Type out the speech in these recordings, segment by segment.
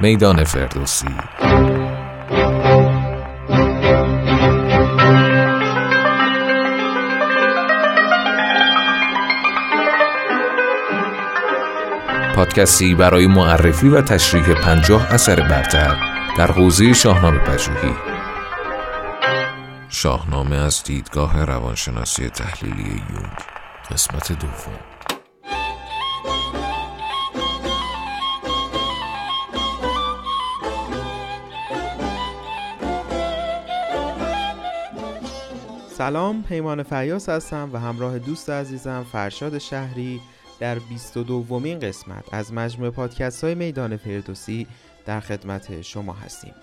میدان فردوسی. پادکستی برای معرفی و تشریح پنجاه اثر برتر در حوزه شاهنامه پژوهی. شاهنامه از دیدگاه روانشناسی تحلیلی یونگ. قسمت دوم. سلام پیمان فیاس هستم و همراه دوست عزیزم فرشاد شهری در 22 دومین قسمت از مجموعه پادکست های میدان فردوسی در خدمت شما هستیم.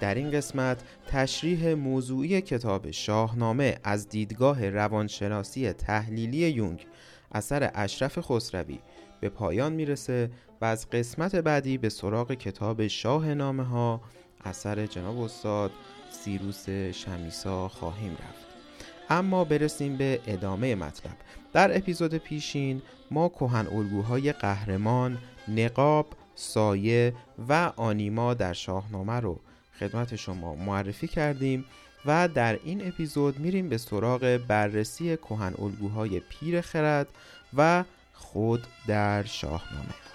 در این قسمت تشریح موضوعی کتاب شاهنامه از دیدگاه روانشناسی تحلیلی یونگ اثر اشرف خسروی به پایان می‌رسه و از قسمت بعدی به سراغ کتاب شاه نامه ها اثر جناب استاد سیروس شمیسا خواهیم رفت. اما برسیم به ادامه مطلب. در اپیزود پیشین ما کهن الگوهای قهرمان، نقاب، سایه و آنیما در شاهنامه رو خدمت شما معرفی کردیم و در این اپیزود میریم به سراغ بررسی کهن الگوهای پیر خرد و خود در شاهنامه.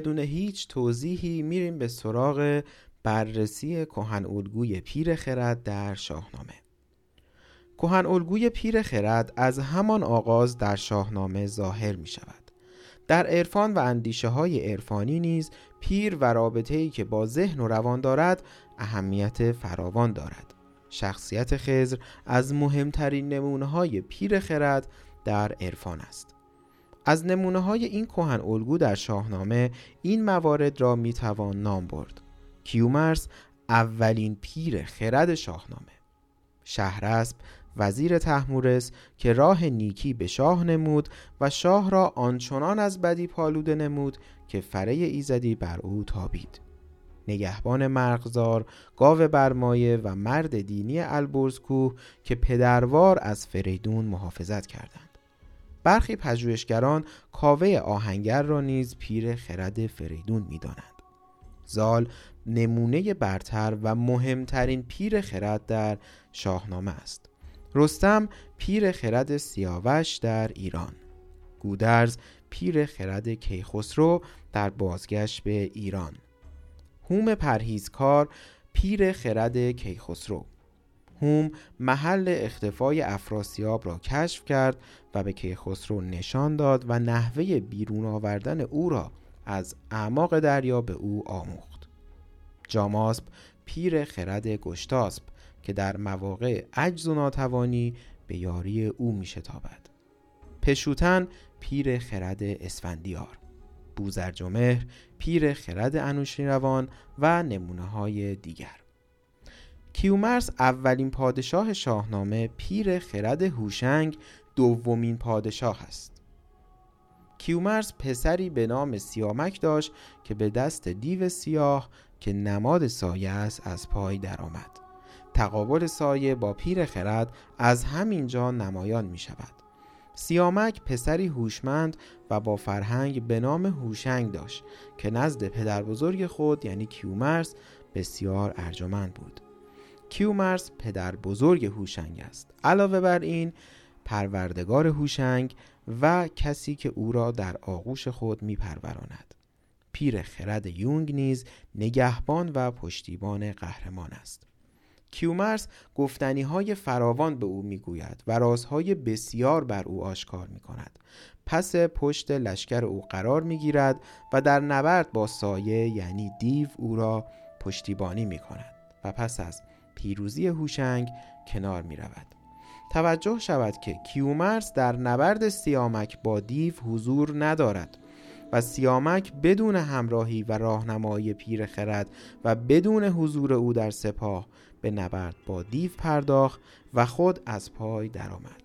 بدون هیچ توضیحی میریم به سراغ بررسی کهن الگوی پیر خرد در شاهنامه. کهن الگوی پیر خرد از همان آغاز در شاهنامه ظاهر می شود در عرفان و اندیشه های عرفانی نیز پیر و رابطه ای که با ذهن و روان دارد اهمیت فراوان دارد. شخصیت خزر از مهمترین نمونه های پیر خرد در عرفان است. از نمونه های این کهن الگو در شاهنامه این موارد را می توان نام برد. کیومرس اولین پیر خرد شاهنامه. شهرسب وزیر تحمورس که راه نیکی به شاه نمود و شاه را آنچنان از بدی پالوده نمود که فره ایزدی بر او تابید. نگهبان مرغزار گاو برمایه و مرد دینی البرزکوه که پدروار از فریدون محافظت کردند. برخی پژوهشگران کاوه آهنگر را نیز پیر خرد فریدون می‌دانند. زال نمونه برتر و مهمترین پیر خرد در شاهنامه است. رستم پیر خرد سیاوش در ایران. گودرز پیر خرد کیخسرو در بازگشت به ایران. هوم پرهیزکار پیر خرد کیخسرو هوم محل اختفای افراسیاب را کشف کرد و به کیخسرو نشان داد و نحوه بیرون آوردن او را از اعماق دریا به او آموخت. جاماسب پیر خرد گشتاسب که در مواقع عجز و ناتوانی به یاری او می شتابد پشوتن پیر خرد اسفندیار. بوزرجمهر پیر خرد انوشیروان و نمونه های دیگر. کیومرس اولین پادشاه شاهنامه پیر خرد هوشنگ دومین پادشاه است. کیومرس پسری به نام سیامک داشت که به دست دیو سیاه که نماد سایه است از پای درآمد. تقابل سایه با پیر خرد از همینجا نمایان می شود. سیامک پسری هوشمند و با فرهنگ به نام هوشنگ داشت که نزد پدر بزرگ خود یعنی کیومرس بسیار ارجمند بود. کیومرس پدر بزرگ هوشنگ است علاوه بر این پروردگار هوشنگ و کسی که او را در آغوش خود می پروراند. پیر خرد یونگ نیز نگهبان و پشتیبان قهرمان است کیومرس گفتنی های فراوان به او می‌گوید و رازهای بسیار بر او آشکار می کند. پس پشت لشکر او قرار می گیرد و در نبرد با سایه یعنی دیو او را پشتیبانی می کند و پس از پیروزی هوشنگ کنار می رود. توجه شود که کیومرس در نبرد سیامک با دیو حضور ندارد و سیامک بدون همراهی و راهنمایی پیر خرد و بدون حضور او در سپاه به نبرد با دیو پرداخت و خود از پای درآمد.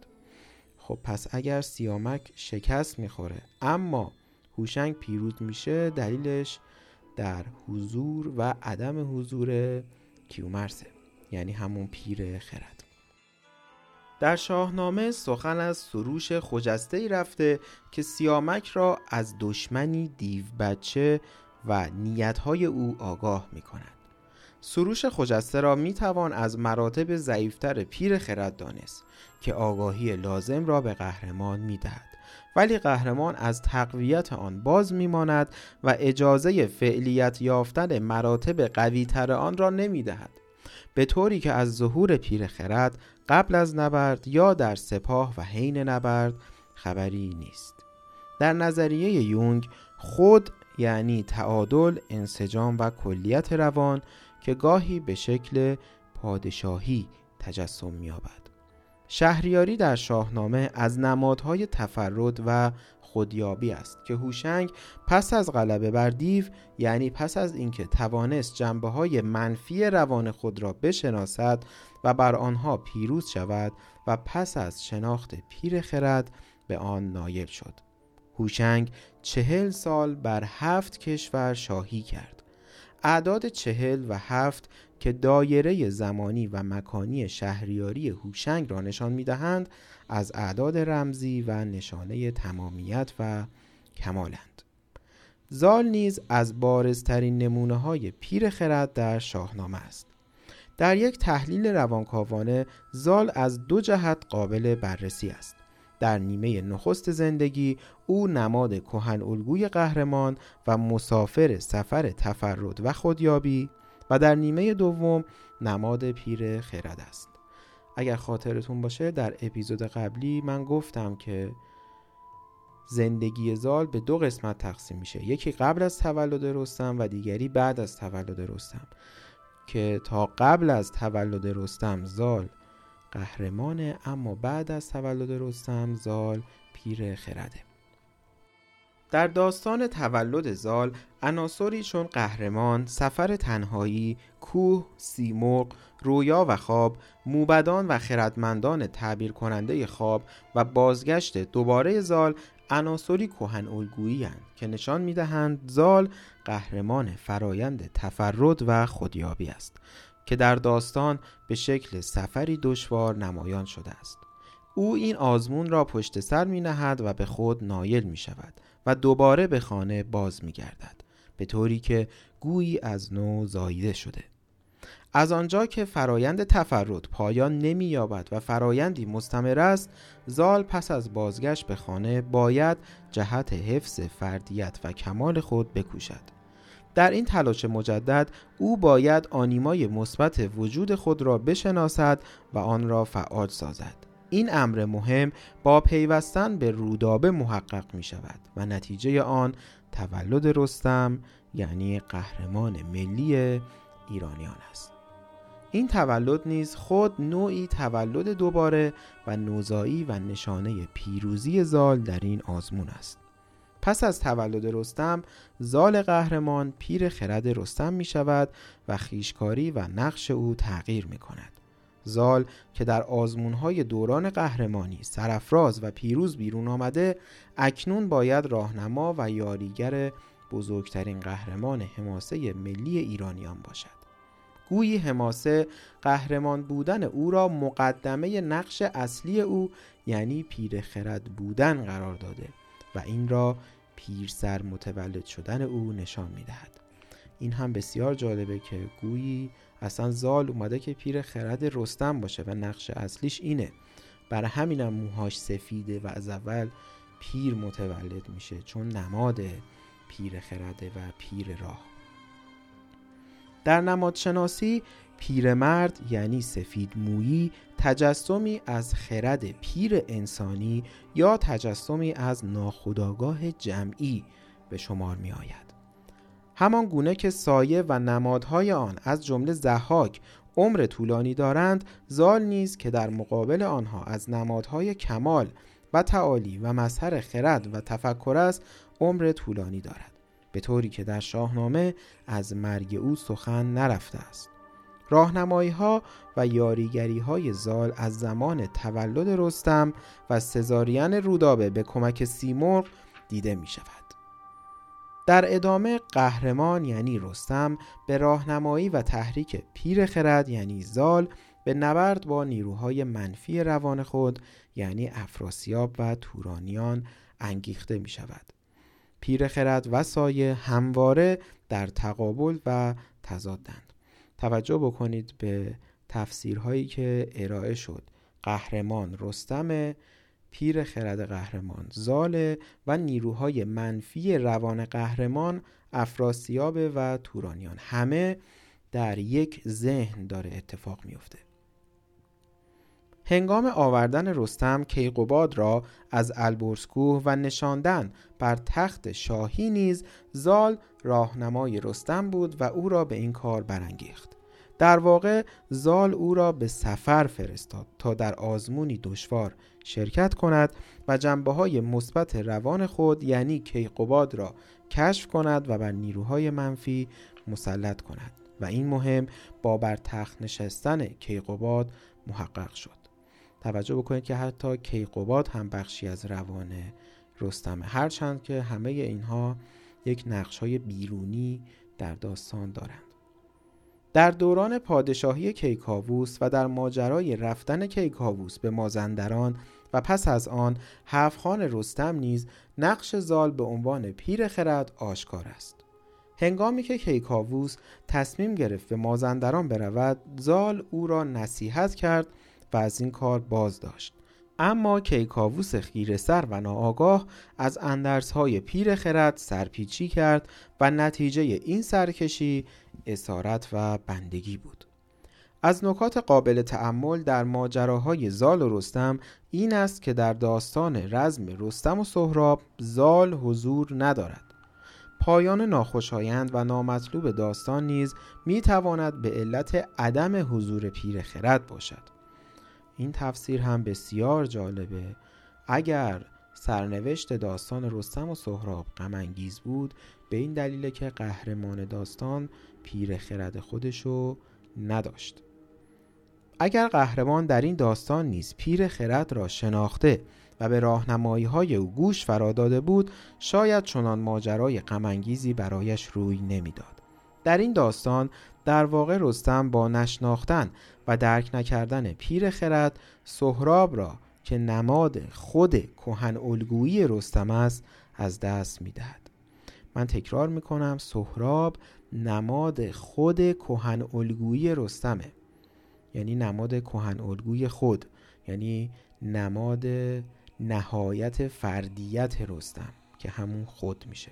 خب پس اگر سیامک شکست می‌خوره اما هوشنگ پیروز میشه دلیلش در حضور و عدم حضور کیومرسه یعنی همون پیر خرد در شاهنامه سخن از سروش خجسته ای رفته که سیامک را از دشمنی دیو بچه و نیتهای او آگاه می کند. سروش خجسته را می توان از مراتب ضعیفتر پیر خرد دانست که آگاهی لازم را به قهرمان می دهد. ولی قهرمان از تقویت آن باز میماند و اجازه فعلیت یافتن مراتب قویتر آن را نمی دهد. به طوری که از ظهور پیر خرد قبل از نبرد یا در سپاه و حین نبرد خبری نیست. در نظریه یونگ خود یعنی تعادل انسجام و کلیت روان که گاهی به شکل پادشاهی تجسم می‌یابد. شهریاری در شاهنامه از نمادهای تفرد و خودیابی است که هوشنگ پس از غلبه بر دیو یعنی پس از اینکه توانست جنبه های منفی روان خود را بشناسد و بر آنها پیروز شود و پس از شناخت پیر خرد به آن نایل شد. هوشنگ چهل سال بر هفت کشور شاهی کرد. اعداد چهل و هفت که دایره زمانی و مکانی شهریاری هوشنگ را نشان می‌دهند از اعداد رمزی و نشانه تمامیت و کمالند. زال نیز از بارزترین نمونه های پیر خرد در شاهنامه است. در یک تحلیل روانکاوانه زال از دو جهت قابل بررسی است. در نیمه نخست زندگی او نماد کهن الگوی قهرمان و مسافر سفر تفرد و خودیابی و در نیمه دوم نماد پیر خرد است. اگر خاطرتون باشه در اپیزود قبلی من گفتم که زندگی زال به دو قسمت تقسیم میشه. یکی قبل از تولد رستم و دیگری بعد از تولد رستم. که تا قبل از تولد رستم زال قهرمانه اما بعد از تولد رستم زال پیر خرده. در داستان تولد زال عناصری چون قهرمان، سفر تنهایی، کوه، سیمرغ، رویا و خواب، موبدان و خردمندان تعبیر کننده خواب و بازگشت دوباره زال عناصری کهن الگویی که نشان می‌دهند زال قهرمان فرایند تفرد و خودیابی است که در داستان به شکل سفری دشوار نمایان شده است. او این آزمون را پشت سر می نهد و به خود نایل می شود و دوباره به خانه باز می گردد به طوری که گویی از نو زاییده شده. از آنجا که فرایند تفرد پایان نمی یابد و فرایندی مستمر است زال پس از بازگشت به خانه باید جهت حفظ فردیت و کمال خود بکوشد. در این تلاش مجدد او باید آنیمای مثبت وجود خود را بشناسد و آن را فعال سازد. این امر مهم با پیوستن به رودابه محقق می شود و نتیجه آن تولد رستم یعنی قهرمان ملی ایرانیان است. این تولد نیز خود نوعی تولد دوباره و نوزایی و نشانه پیروزی زال در این آزمون است. پس از تولد رستم زال قهرمان پیر خرد رستم می شود و خیشکاری و نقش او تغییر می کند زال که در آزمونهای دوران قهرمانی سرفراز و پیروز بیرون آمده اکنون باید راهنما و یاریگر بزرگترین قهرمان حماسه ملی ایرانیان باشد گویی حماسه قهرمان بودن او را مقدمه نقش اصلی او یعنی پیر خرد بودن قرار داده و این را پیرسر متولد شدن او نشان می دهد. این هم بسیار جالبه که گویی اصلا زال اومده که پیر خرد رستم باشه و نقش اصلیش اینه برای همینم موهاش سفیده و از اول پیر متولد میشه چون نماد پیر خرده و پیر راه در نمادشناسی پیرمرد یعنی سفید مویی تجسمی از خرد پیر انسانی یا تجسمی از ناخودآگاه جمعی به شمار می آید. همان گونه که سایه و نمادهای آن از جمله زحاک عمر طولانی دارند زال نیز که در مقابل آنها از نمادهای کمال و تعالی و مظهر خرد و تفکر است عمر طولانی دارد به طوری که در شاهنامه از مرگ او سخن نرفته است راهنمایی ها و یاریگری های زال از زمان تولد رستم و سزارین رودابه به کمک سیمرغ دیده می شود. در ادامه قهرمان یعنی رستم به راهنمایی و تحریک پیر خرد یعنی زال به نبرد با نیروهای منفی روان خود یعنی افراسیاب و تورانیان انگیخته می شود. پیر خرد و سایه همواره در تقابل و تضادند. توجه بکنید به تفسیرهایی که ارائه شد قهرمان رستم پیر خرد قهرمان. زاله و نیروهای منفی روان قهرمان افراسیاب و تورانیان. همه در یک ذهن داره اتفاق میفته هنگام آوردن رستم کیقوباد را از البرزکوه و نشاندن بر تخت شاهی نیز زال راهنمای رستم بود و او را به این کار برانگیخت. در واقع زال او را به سفر فرستاد تا در آزمونی دشوار شرکت کند و جنبه های مثبت روان خود یعنی کیقوباد را کشف کند و بر نیروهای منفی مسلط کند و این مهم با بر تخت نشستن کیقوباد محقق شد. توجه بکنید که حتی کیقوباد هم بخشی از روان رستمه هرچند که همه اینها یک نقش های بیرونی در داستان دارند. در دوران پادشاهی کیکاووس و در ماجرای رفتن کیکاووس به مازندران و پس از آن هفخان رستم نیز نقش زال به عنوان پیر خرد آشکار است. هنگامی که کیکاووس تصمیم گرفت به مازندران برود زال او را نصیحت کرد و از این کار باز داشت اما کیکاووس خیر سر و ناآگاه از های پیر خرد سرپیچی کرد و نتیجه این سرکشی اسارت و بندگی بود. از نکات قابل تعمل در ماجراهای زال و رستم این است که در داستان رزم رستم و سهراب زال حضور ندارد. پایان ناخوشایند و نامطلوب داستان نیز می تواند به علت عدم حضور پیر خرد باشد. این تفسیر هم بسیار جالبه. اگر سرنوشت داستان رستم و سهراب غمانگیز بود به این دلیل که قهرمان داستان پیر خرد خودشو نداشت. اگر قهرمان در این داستان نیز پیر خرد را شناخته و به راهنمایی های او گوش فراداده بود شاید چنان ماجرای غمانگیزی برایش روی نمی‌داد. در این داستان در واقع رستم با نشناختن و درک نکردن پیر خرد سهراب را که نماد خود کهن الگویی رستم است از دست می‌دهد. من تکرار می‌کنم سهراب نماد خود کهن الگویی رستمه. یعنی نماد کهن الگوی خود. یعنی نماد نهایت فردیت رستم که همون خود میشه.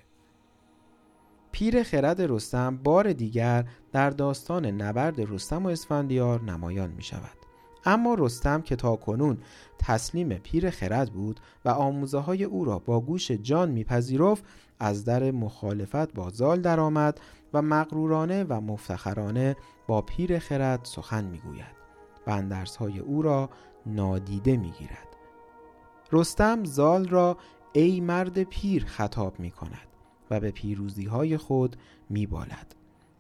پیر خرد رستم بار دیگر در داستان نبرد رستم و اسفندیار نمایان می شود. اما رستم که تا کنون تسلیم پیر خرد بود و آموزه های او را با گوش جان میپذیرفت از در مخالفت با زال درآمد و مغرورانه و مفتخرانه با پیر خرد سخن می‌گوید و اندرس های او را نادیده می‌گیرد رستم زال را ای مرد پیر خطاب می کند و به پیروزی های خود می بالد.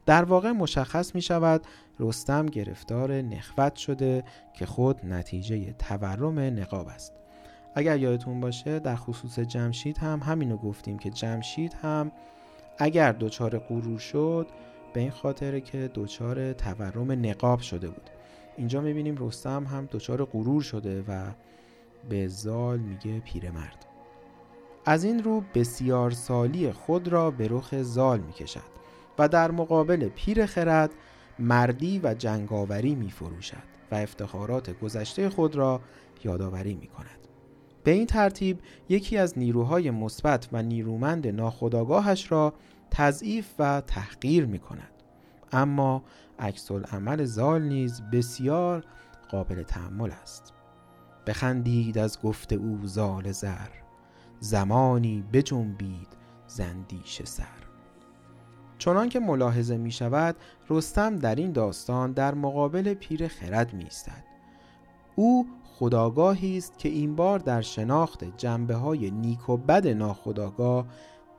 در واقع مشخص می شود رستم گرفتار نخوت شده که خود نتیجه تورم نقاب است اگر یادتون باشه در خصوص جمشید هم همینو گفتیم که جمشید هم اگر دچار غرور شد به این خاطره که دچار تورم نقاب شده بود اینجا می‌بینیم رستم هم دچار غرور شده و به زال میگه پیرمرد از این رو بسیار سالی خود را به رخ زال می کشد و در مقابل پیر خرد مردی و جنگاوری می فروشد و افتخارات گذشته خود را یادآوری می کند. به این ترتیب یکی از نیروهای مثبت و نیرومند ناخودآگاهش را تضعیف و تحقیر می کند. اما عکس عمل زال نیز بسیار قابل تحمل است بخندید از گفت او زال زر زمانی بجنبید زندیش سر چنان که ملاحظه می شود رستم در این داستان در مقابل پیر خرد می استد. او خداگاهی است که این بار در شناخت جنبه های نیک و بد ناخداگاه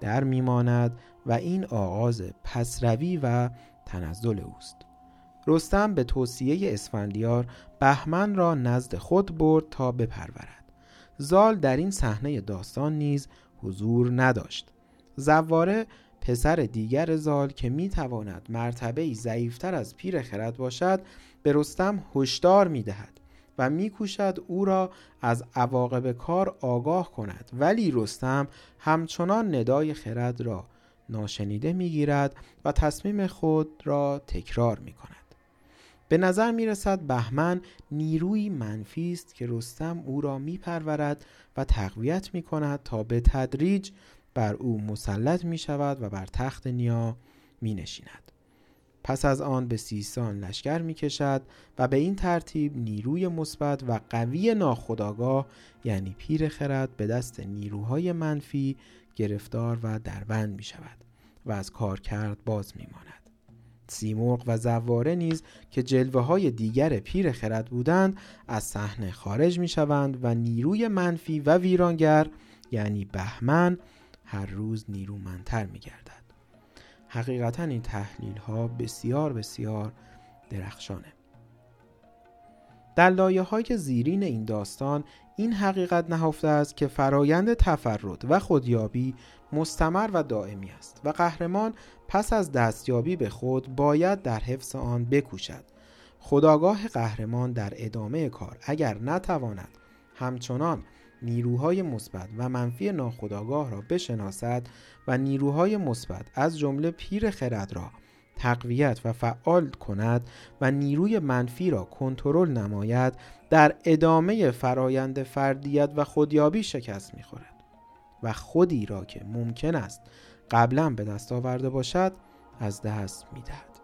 در میماند و این آغاز پسروی و تنزل اوست. رستم به توصیه اسفندیار بهمن را نزد خود برد تا بپرورد. زال در این صحنه داستان نیز حضور نداشت. زواره پسر دیگر زال که می تواند مرتبه ضعیفتر از پیر خرد باشد به رستم هشدار می دهد و میکوشد او را از عواقب کار آگاه کند ولی رستم همچنان ندای خرد را ناشنیده می‌گیرد و تصمیم خود را تکرار می کند. به نظر می رسد بهمن نیروی منفی است که رستم او را می پرورد و تقویت می کند تا به تدریج بر او مسلط می شود و بر تخت نیا می نشیند. پس از آن به سیستان لشکر می کشد و به این ترتیب نیروی مثبت و قوی ناخداگاه یعنی پیر خرد به دست نیروهای منفی گرفتار و دربند می شود و از کار کرد باز می ماند. سیمرغ و زواره نیز که جلوه های دیگر پیر خرد بودند از صحنه خارج می شوند و نیروی منفی و ویرانگر یعنی بهمن هر روز نیرومندتر می گردد. حقیقتا این تحلیل ها بسیار بسیار درخشانه. در لایه های زیرین این داستان این حقیقت نهفته است که فرایند تفرد و خودیابی مستمر و دائمی است و قهرمان پس از دستیابی به خود باید در حفظ آن بکوشد. خداگاه قهرمان در ادامه کار اگر نتواند همچنان نیروهای مثبت و منفی ناخودآگاه را بشناسد و نیروهای مثبت از جمله پیر خرد را تقویت و فعال کند و نیروی منفی را کنترل نماید در ادامه فرایند فردیت و خودیابی شکست می‌خورد. و خودی را که ممکن است قبلا به دست آورده باشد از دست می‌دهد.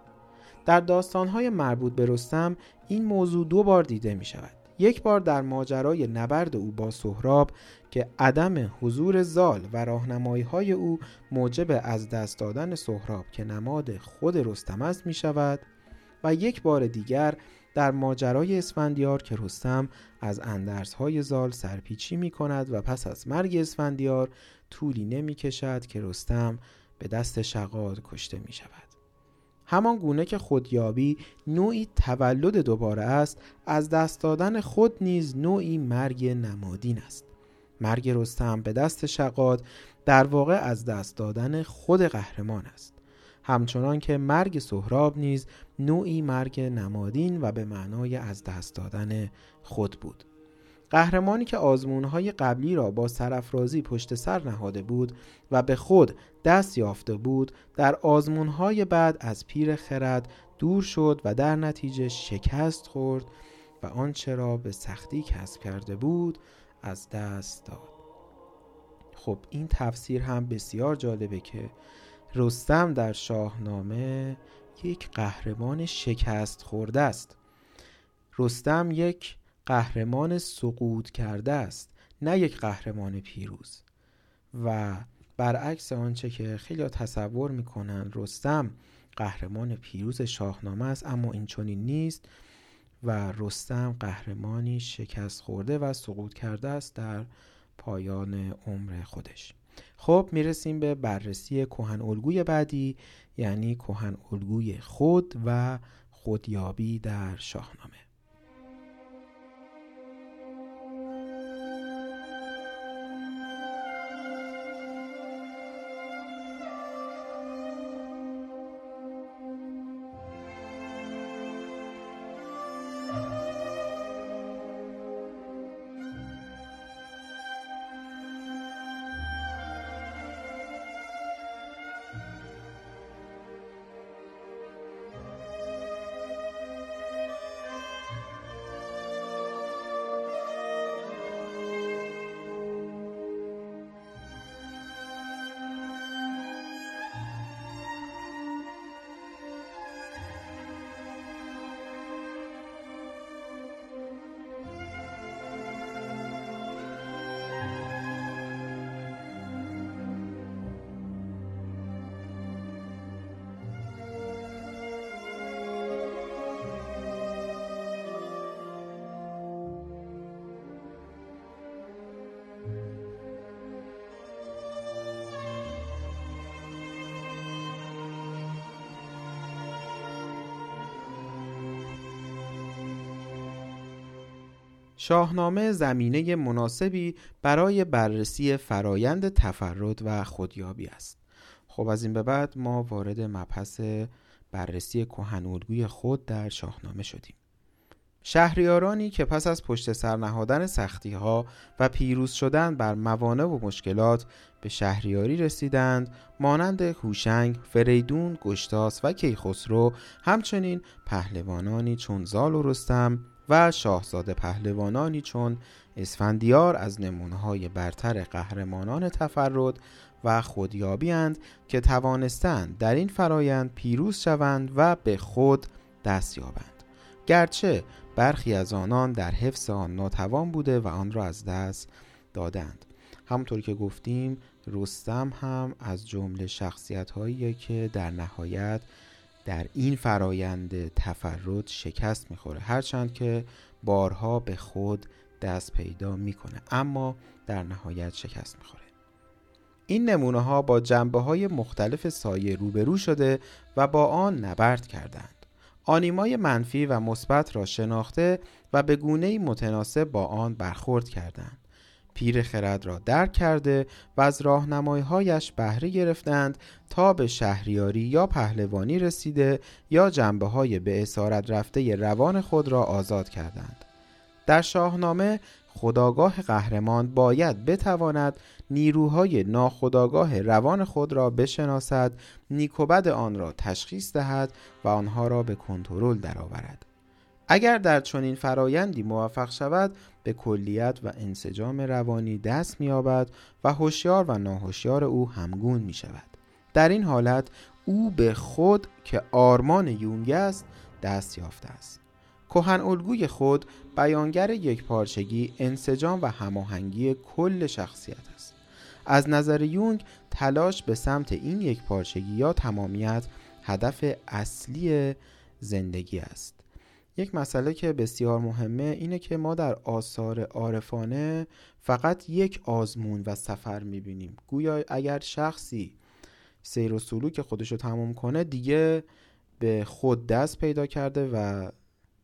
در داستانهای مربوط به رستم این موضوع دو بار دیده می شود یک بار در ماجرای نبرد او با سهراب که عدم حضور زال و راهنمایی های او موجب از دست دادن سهراب که نماد خود رستم است می شود و یک بار دیگر در ماجرای اسفندیار که رستم از اندرس های زال سرپیچی می کند و پس از مرگ اسفندیار طولی نمی کشد که رستم به دست شقاد کشته می شود. همان گونه که خودیابی نوعی تولد دوباره است از دست دادن خود نیز نوعی مرگ نمادین است. مرگ رستم به دست شقاد در واقع از دست دادن خود قهرمان است. همچنان که مرگ سهراب نیز نوعی مرگ نمادین و به معنای از دست دادن خود بود. قهرمانی که آزمونهای قبلی را با سرافرازی پشت سر نهاده بود و به خود دست یافته بود در آزمونهای بعد از پیر خرد دور شد و در نتیجه شکست خورد و آنچه را به سختی کسب کرده بود از دست داد. خب این تفسیر هم بسیار جالبه که رستم در شاهنامه یک قهرمان شکست خورده است. رستم یک قهرمان سقوط کرده است نه یک قهرمان پیروز. و برعکس آنچه که خیلی تصور می‌کنن رستم قهرمان پیروز شاهنامه است اما این چنین نیست و رستم قهرمانی شکست خورده و سقوط کرده است در پایان عمر خودش. خب می‌رسیم به بررسی کهن الگوی بعدی یعنی کهن الگوی خود و خودیابی در شاهنامه. شاهنامه زمینه مناسبی برای بررسی فرایند تفرد و خودیابی است. خب از این به بعد ما وارد مبحث بررسی کهن خود در شاهنامه شدیم. شهریارانی که پس از پشت سر نهادن سختی ها و پیروز شدن بر موانع و مشکلات به شهریاری رسیدند مانند هوشنگ، فریدون، گشتاس و کیخسرو همچنین پهلوانانی چون زال و رستم و شاهزاده پهلوانانی چون اسفندیار از نمونه های برتر قهرمانان تفرد و خودیابی که توانستند در این فرایند پیروز شوند و به خود دست یابند. گرچه برخی از آنان در حفظ آن ناتوان بوده و آن را از دست دادند. همونطور که گفتیم رستم هم از جمله شخصیت هایی که در نهایت در این فرایند تفرد شکست می‌خوره. هرچند که بارها به خود دست پیدا می‌کنه اما در نهایت شکست می‌خوره. این نمونه ها با جنبه های مختلف سایه روبرو شده و با آن نبرد کردند. آنیمای منفی و مثبت را شناخته و به گونه متناسب با آن برخورد کردند. پیر خرد را درک کرده و از راهنمایی‌هایش بهره گرفتند تا به شهریاری یا پهلوانی رسیده یا جنبه های به اسارت رفته روان خود را آزاد کردند. در شاهنامه خداگاه قهرمان باید بتواند نیروهای ناخداگاه روان خود را بشناسد نیکوبد آن را تشخیص دهد و آنها را به کنترل درآورد. اگر در چنین فرایندی موفق شود به کلیت و انسجام روانی دست می‌یابد و هوشیار و ناهوشیار او همگون می شود در این حالت او به خود که آرمان یونگ است دست یافته است. کهن الگوی خود بیانگر یک پارچگی انسجام و هماهنگی کل شخصیت است. از نظر یونگ تلاش به سمت این یک پارچگی یا تمامیت هدف اصلی زندگی است. یک مسئله که بسیار مهمه اینه که ما در آثار عارفانه فقط یک آزمون و سفر می‌بینیم. گویا اگر شخصی سیر و سلوک خودش رو تمام کنه دیگه به خود دست پیدا کرده و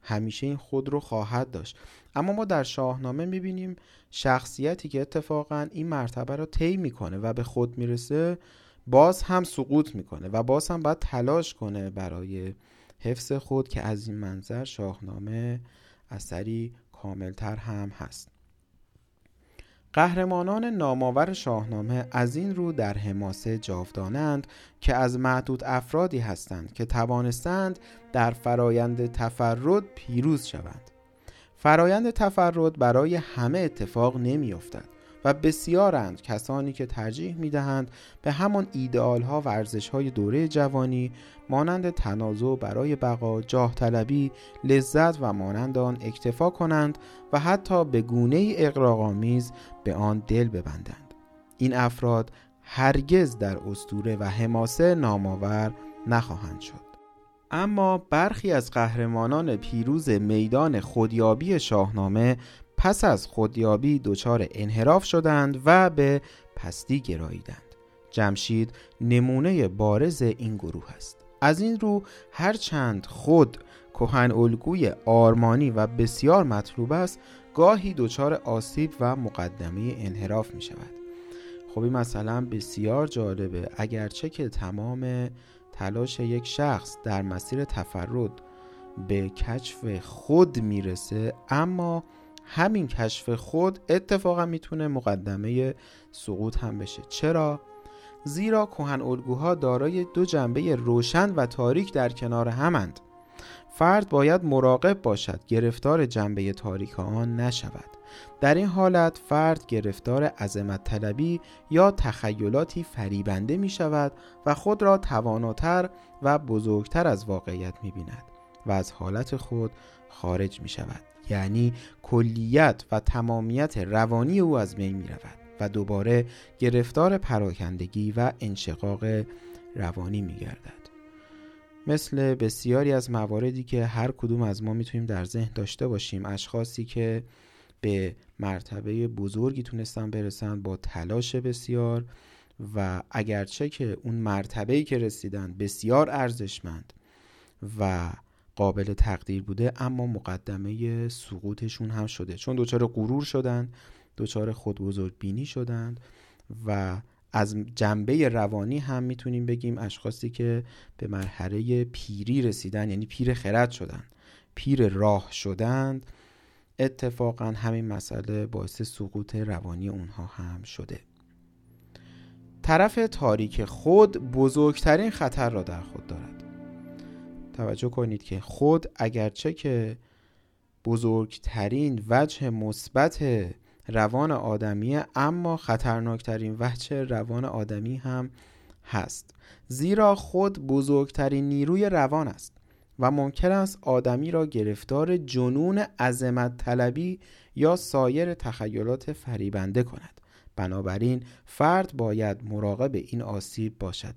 همیشه این خود رو خواهد داشت. اما ما در شاهنامه می‌بینیم شخصیتی که اتفاقا این مرتبه رو طی می‌کنه و به خود می‌رسه باز هم سقوط می‌کنه و باز هم باید تلاش کنه برای حفظ خود که از این منظر شاهنامه اثری کاملتر هم هست. قهرمانان نامآور شاهنامه از این رو در حماسه جاودانند که از معدود افرادی هستند که توانستند در فرایند تفرد پیروز شوند. فرایند تفرد برای همه اتفاق نمیافتد. و بسیارند کسانی که ترجیح می دهند به همان ایدئال ها و ارزش های دوره جوانی مانند تنازع برای بقا، جاه طلبی، لذت و مانند آن اکتفا کنند و حتی به گونه اقراغامیز به آن دل ببندند. این افراد هرگز در استوره و حماسه نامآور نخواهند شد. اما برخی از قهرمانان پیروز میدان خودیابی شاهنامه پس از خودیابی دچار انحراف شدند و به پستی گراییدند. جمشید نمونه بارز این گروه است. از این رو هرچند خود کهن الگوی آرمانی و بسیار مطلوب است گاهی دچار آسیب و مقدمه انحراف می شود خب این مثلا بسیار جالبه. اگرچه که تمام تلاش یک شخص در مسیر تفرد به کشف خود می‌رسه اما همین کشف خود اتفاقا می‌تونه مقدمه سقوط هم بشه. چرا؟ زیرا کهن الگوها دارای دو جنبه روشن و تاریک در کنار همند. فرد باید مراقب باشد گرفتار جنبه تاریک آن نشود. در این حالت فرد گرفتار عظمت طلبی یا تخیلاتی فریبنده می شود و خود را تواناتر و بزرگتر از واقعیت می بیند و از حالت خود خارج می شود یعنی کلیت و تمامیت روانی او از بین می رود و دوباره گرفتار پراکندگی و انشقاق روانی می گردد مثل بسیاری از مواردی که هر کدوم از ما می‌تونیم در ذهن داشته باشیم اشخاصی که به مرتبه بزرگی تونستن برسن با تلاش بسیار و اگرچه که اون مرتبه‌ای که رسیدن بسیار ارزشمند و قابل تقدیر بوده اما مقدمه سقوطشون هم شده. چون دچار غرور شدن دچار خود بزرگ بینی شدند و از جنبه روانی هم می‌تونیم بگیم اشخاصی که به مرحله پیری رسیدن یعنی پیر خرد شدن پیر راه شدند. اتفاقا همین مسئله باعث سقوط روانی اونها هم شده. طرف تاریک خود بزرگترین خطر را در خود دارد. توجه کنید که خود اگرچه که بزرگترین وجه مثبت روان آدمی اما خطرناکترین وجه روان آدمی هم هست. زیرا خود بزرگترین نیروی روان است و ممکن است آدمی را گرفتار جنون عظمت طلبی یا سایر تخیلات فریبنده کند. بنابراین فرد باید مراقب این آسیب باشد.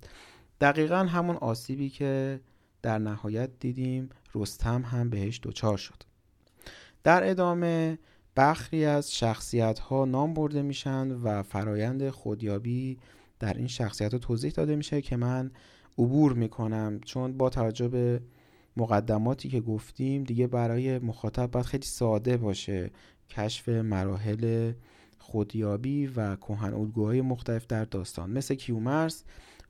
دقیقا همون آسیبی که در نهایت دیدیم رستم هم بهش دچار شد. در ادامه بخری از شخصیت ها نام برده میشن و فرایند خودیابی در این شخصیت ها توضیح داده میشه که من عبور می‌کنم چون با توجه به مقدماتی که گفتیم دیگه برای مخاطب باید خیلی ساده باشه. کشف مراحل خودیابی و کهن الگوهای مختلف در داستان. مثل کیومرس،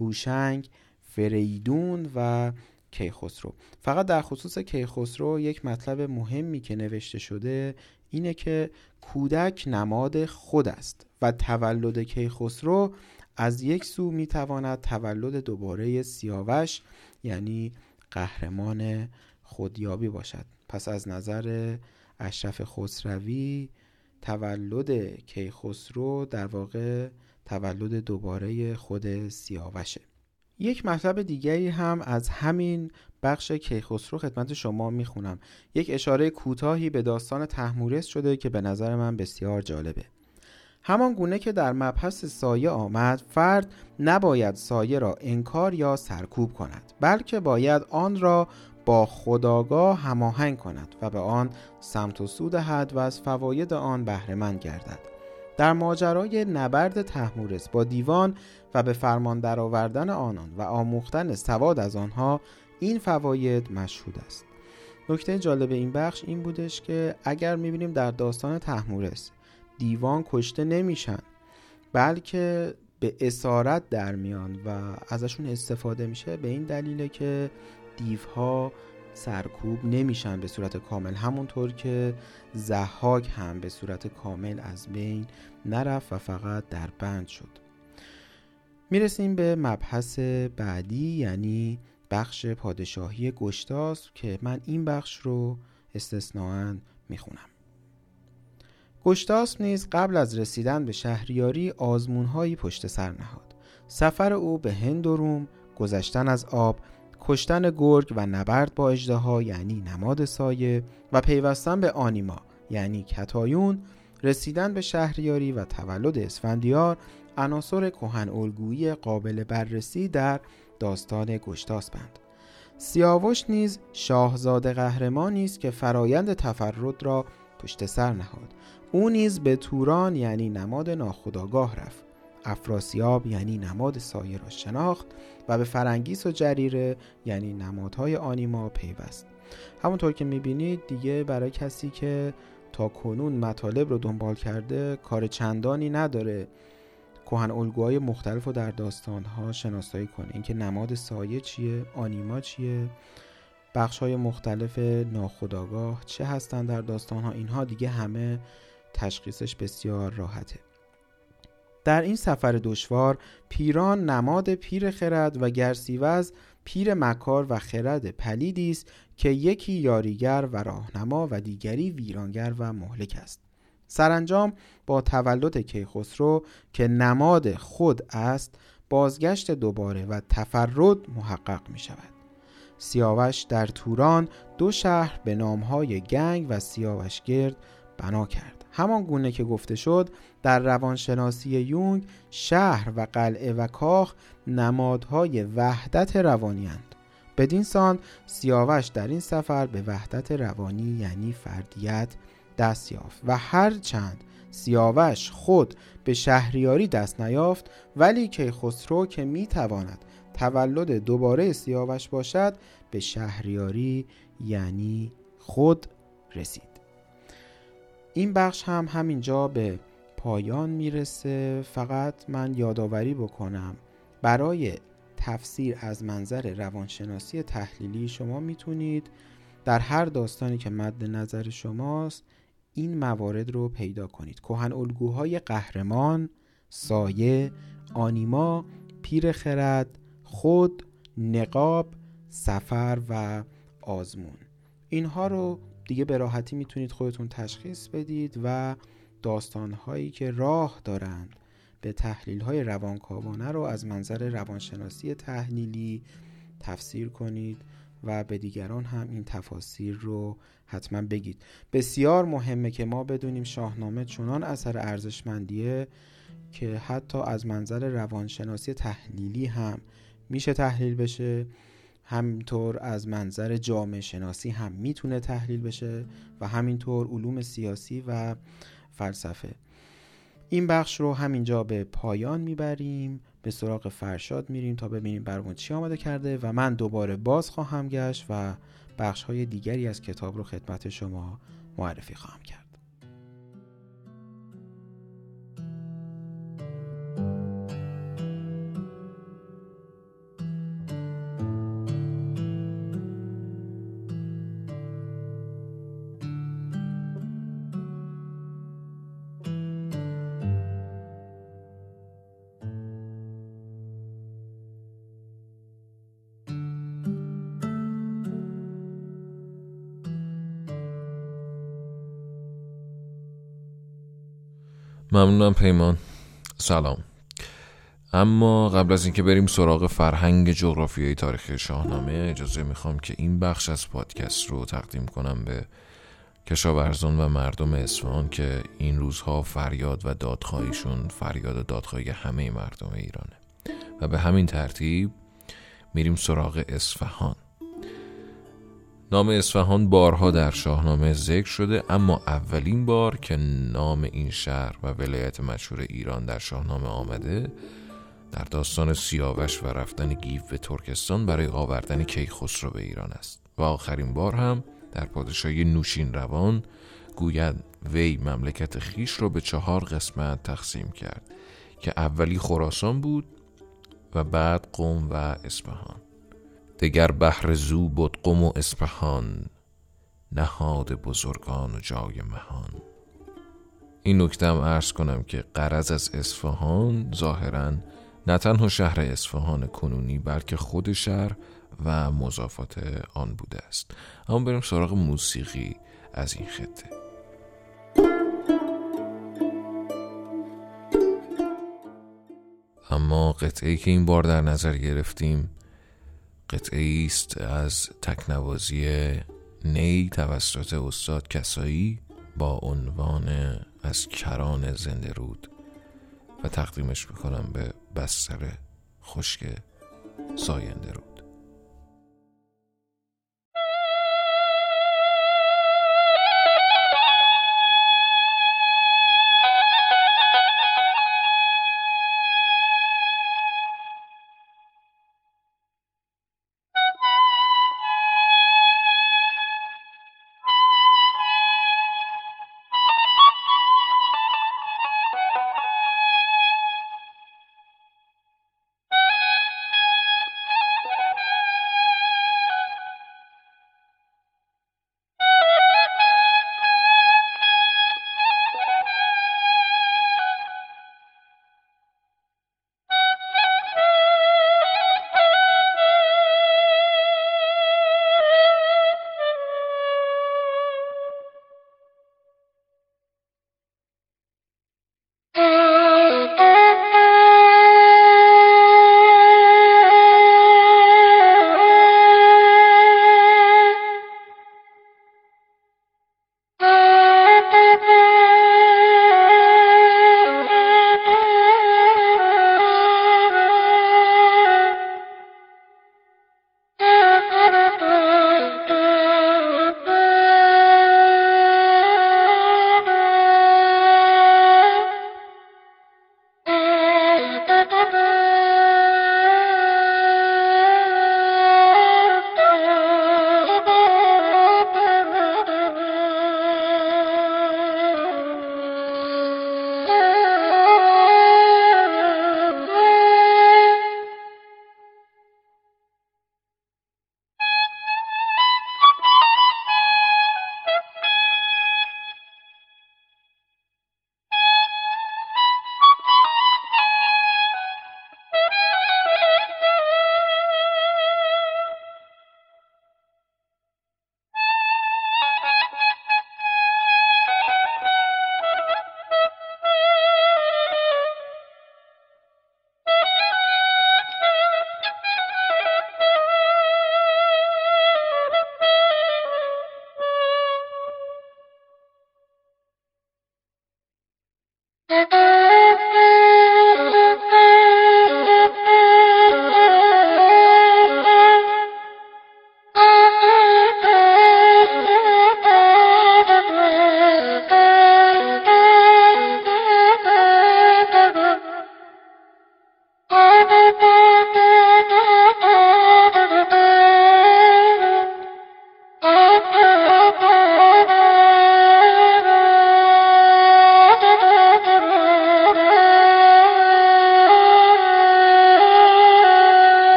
هوشنگ، فریدون و کیخسرو. فقط در خصوص کیخسرو یک مطلب مهمی که نوشته شده اینه که کودک نماد خود است و تولد کیخسرو از یک سو می‌تواند تولد دوباره سیاوش یعنی قهرمان خودیابی باشد. پس از نظر اشرف خسروی تولد کیخسرو در واقع تولد دوباره خود سیاوشه. یک مطلب دیگری هم از همین بخش کیخسرو خدمت شما می‌خونم. یک اشاره کوتاهی به داستان تحمورس شده که به نظر من بسیار جالبه. همان گونه که در مبحث سایه آمد فرد نباید سایه را انکار یا سرکوب کند بلکه باید آن را با خداگاه هماهنگ کند و به آن سمت و سود دهد و از فواید آن بهرهمند گردد. در ماجرای نبرد تحمورس با دیوان و به فرمان درآوردن آنان و آموختن سواد از آنها این فواید مشهود است. نکته جالب این بخش این بودش که اگر می‌بینیم در داستان تحمورس دیوان کشته نمیشن بلکه به اسارت در میان و ازشون استفاده میشه به این دلیله که دیوها سرکوب نمیشن به صورت کامل. همونطور که زحاک هم به صورت کامل از بین نرفت و فقط در بند شد. می‌رسیم به مبحث بعدی یعنی بخش پادشاهی گشتاس که من این بخش رو استثناا می‌خونم. گشتاس نیز قبل از رسیدن به شهریاری آزمونهایی پشت سر نهاد. سفر او به هند و روم گذشتن از آب کشتن گرگ و نبرد با اجدها یعنی نماد سایه و پیوستن به آنیما یعنی کتایون رسیدن به شهریاری و تولد اسفندیار عناصر کهن الگویی قابل بررسی در داستان گشتاس بند سیاوش نیز شاهزاده قهرمانی است که فرایند تفرد را پشت سر نهاد. او نیز به توران یعنی نماد ناخداگاه رفت. افراسیاب یعنی نماد سایه را شناخت و به فرنگیس و جریره یعنی نمادهای آنیما پیوست. همونطور که می‌بینید دیگه برای کسی که تا کنون مطالب رو دنبال کرده کار چندانی نداره کهن الگوهای مختلف رو در داستانها شناسایی کنه. اینکه نماد سایه چیه آنیما چیه بخش های مختلف ناخداگاه چه هستن در داستان ها اینها دیگه همه تشخیصش بسیار راحته. در این سفر دشوار پیران نماد پیر خرد و گرسیوز پیر مکار و خرد پلیدی است که یکی یاریگر و راهنما و دیگری ویرانگر و مهلک است. سرانجام با تولد کیخسرو که نماد خود است بازگشت دوباره و تفرد محقق می شود. سیاوش در توران دو شهر به نامهای گنگ و سیاوشگرد بنا کرد. همان گونه که گفته شد در روانشناسی یونگ شهر و قلعه و کاخ نمادهای وحدت روانی هند. بدین سان سیاوش در این سفر به وحدت روانی یعنی فردیت دست یافت و هر چند سیاوش خود به شهریاری دست نیافت ولی که خسرو که می‌تواند تولد دوباره سیاوش باشد به شهریاری یعنی خود رسید این بخش هم همینجا به پایان می‌رسه. فقط من یادآوری بکنم برای تفسیر از منظر روانشناسی تحلیلی شما می‌تونید در هر داستانی که مد نظر شماست این موارد رو پیدا کنید. کهن الگوهای قهرمان سایه آنیما پیر خرد خود نقاب سفر و آزمون. اینها رو دیگه به راحتی می‌تونید خودتون تشخیص بدید و داستانهایی که راه دارند به تحلیل های روانکاوانه رو از منظر روانشناسی تحلیلی تفسیر کنید و به دیگران هم این تفاسیر رو حتما بگید. بسیار مهمه که ما بدونیم شاهنامه چنان اثر ارزشمندیه که حتی از منظر روانشناسی تحلیلی هم میشه تحلیل بشه. همینطور از منظر جامعه شناسی هم می‌تونه تحلیل بشه و همینطور علوم سیاسی و فلسفه. این بخش رو همینجا به پایان می‌بریم به سراغ فرشاد میریم تا ببینیم برامون چی آماده کرده و من دوباره باز خواهم گشت و بخش های دیگری از کتاب رو خدمت شما معرفی خواهم کرد. ممنونم پیمان. سلام. اما قبل از اینکه بریم سراغ فرهنگ جغرافیایی تاریخی شاهنامه اجازه می‌خوام که این بخش از پادکست رو تقدیم کنم به کشاورزان و مردم اصفهان که این روزها فریاد و دادخواهیشون فریاد و دادخواهی همه مردم ایرانه. و به همین ترتیب میریم سراغ اصفهان. نام اصفهان بارها در شاهنامه ذکر شده اما اولین بار که نام این شهر و ولایت مشهور ایران در شاهنامه آمده در داستان سیاوش و رفتن گیف به ترکستان برای آوردن کیخسرو به ایران است. و آخرین بار هم در پادشاهی نوشین روان گوید وی مملکت خیش را به چهار قسمت تقسیم کرد که اولی خراسان بود و بعد قوم و اصفهان. دگر بحر زو بود قم و اسپهان نهاد بزرگان و جای مهان. این نکته هم عرض کنم که قرض از اصفهان ظاهرا نه تنها شهر اصفهان کنونی بلکه خود شهر و مضافات آن بوده است. اما بریم سراغ موسیقی از این خطه. اما قطعه که این بار در نظر گرفتیم قطعه است از تکنوازی نی توسط استاد کسایی با عنوان از کران زنده رود و تقدیمش می‌کنم به بستر خشک ساینده رود.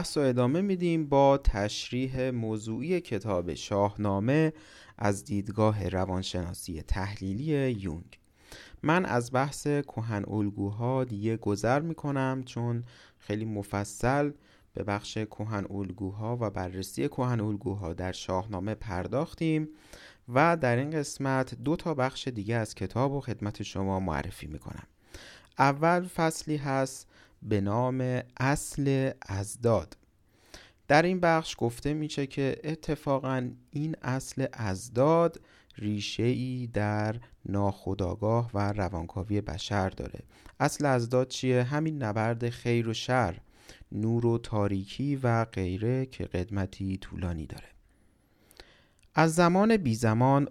بحث و ادامه میدیم با تشریح موضوعی کتاب شاهنامه از دیدگاه روانشناسی تحلیلی یونگ. من از بحث کهن الگوها دیگه گذر می‌کنم چون خیلی مفصل به بخش کهن الگوها و بررسی کهن الگوها در شاهنامه پرداختیم و در این قسمت دو تا بخش دیگه از کتاب و خدمت شما معرفی می‌کنم. اول فصلی هست به نام اصل ازداد در این بخش گفته میشه که اتفاقا این اصل ازداد ریشه ای در ناخداگاه و روانکاوی بشر داره. اصل ازداد چیه؟ همین نبرد خیر و شر نور و تاریکی و غیره که قدمتی طولانی داره. از زمان بی زمان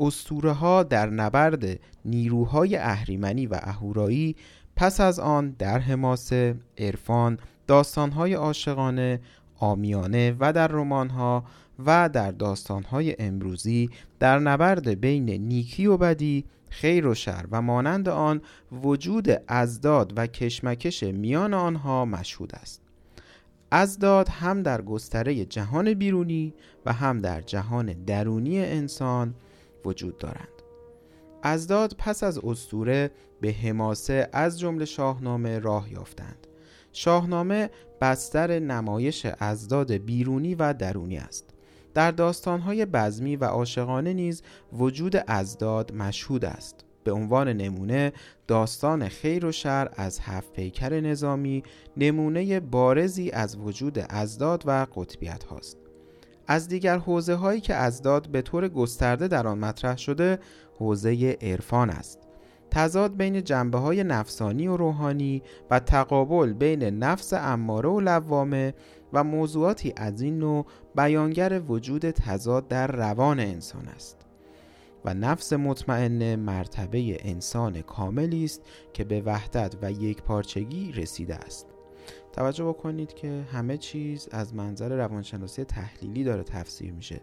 استوره ها در نبرد نیروهای اهریمنی و اهورایی پس از آن در حماسه، عرفان، داستانهای عاشقانه، آمیانه و در رمانها و در داستانهای امروزی در نبرد بین نیکی و بدی خیر و شر و مانند آن وجود ازداد و کشمکش میان آنها مشهود است. ازداد هم در گستره جهان بیرونی و هم در جهان درونی انسان وجود دارند. ازداد پس از استوره به حماسه از جمله شاهنامه راه یافتند. شاهنامه بستر نمایش ازداد بیرونی و درونی است. در داستانهای بزمی و عاشقانه نیز وجود ازداد مشهود است. به عنوان نمونه داستان خیر و شر از هفت پیکر نظامی نمونه بارزی از وجود ازداد و قطبیت هاست. از دیگر حوزه هایی که ازداد به طور گسترده در آن مطرح شده حوزه عرفان است. تضاد بین جنبه های نفسانی و روحانی و تقابل بین نفس اماره و لوامه و موضوعاتی از این نوع بیانگر وجود تضاد در روان انسان است. و نفس مطمئنه مرتبه انسان کاملی است که به وحدت و یک پارچگی رسیده است. توجه بکنید که همه چیز از منظر روانشناسی تحلیلی داره تفسیر میشه.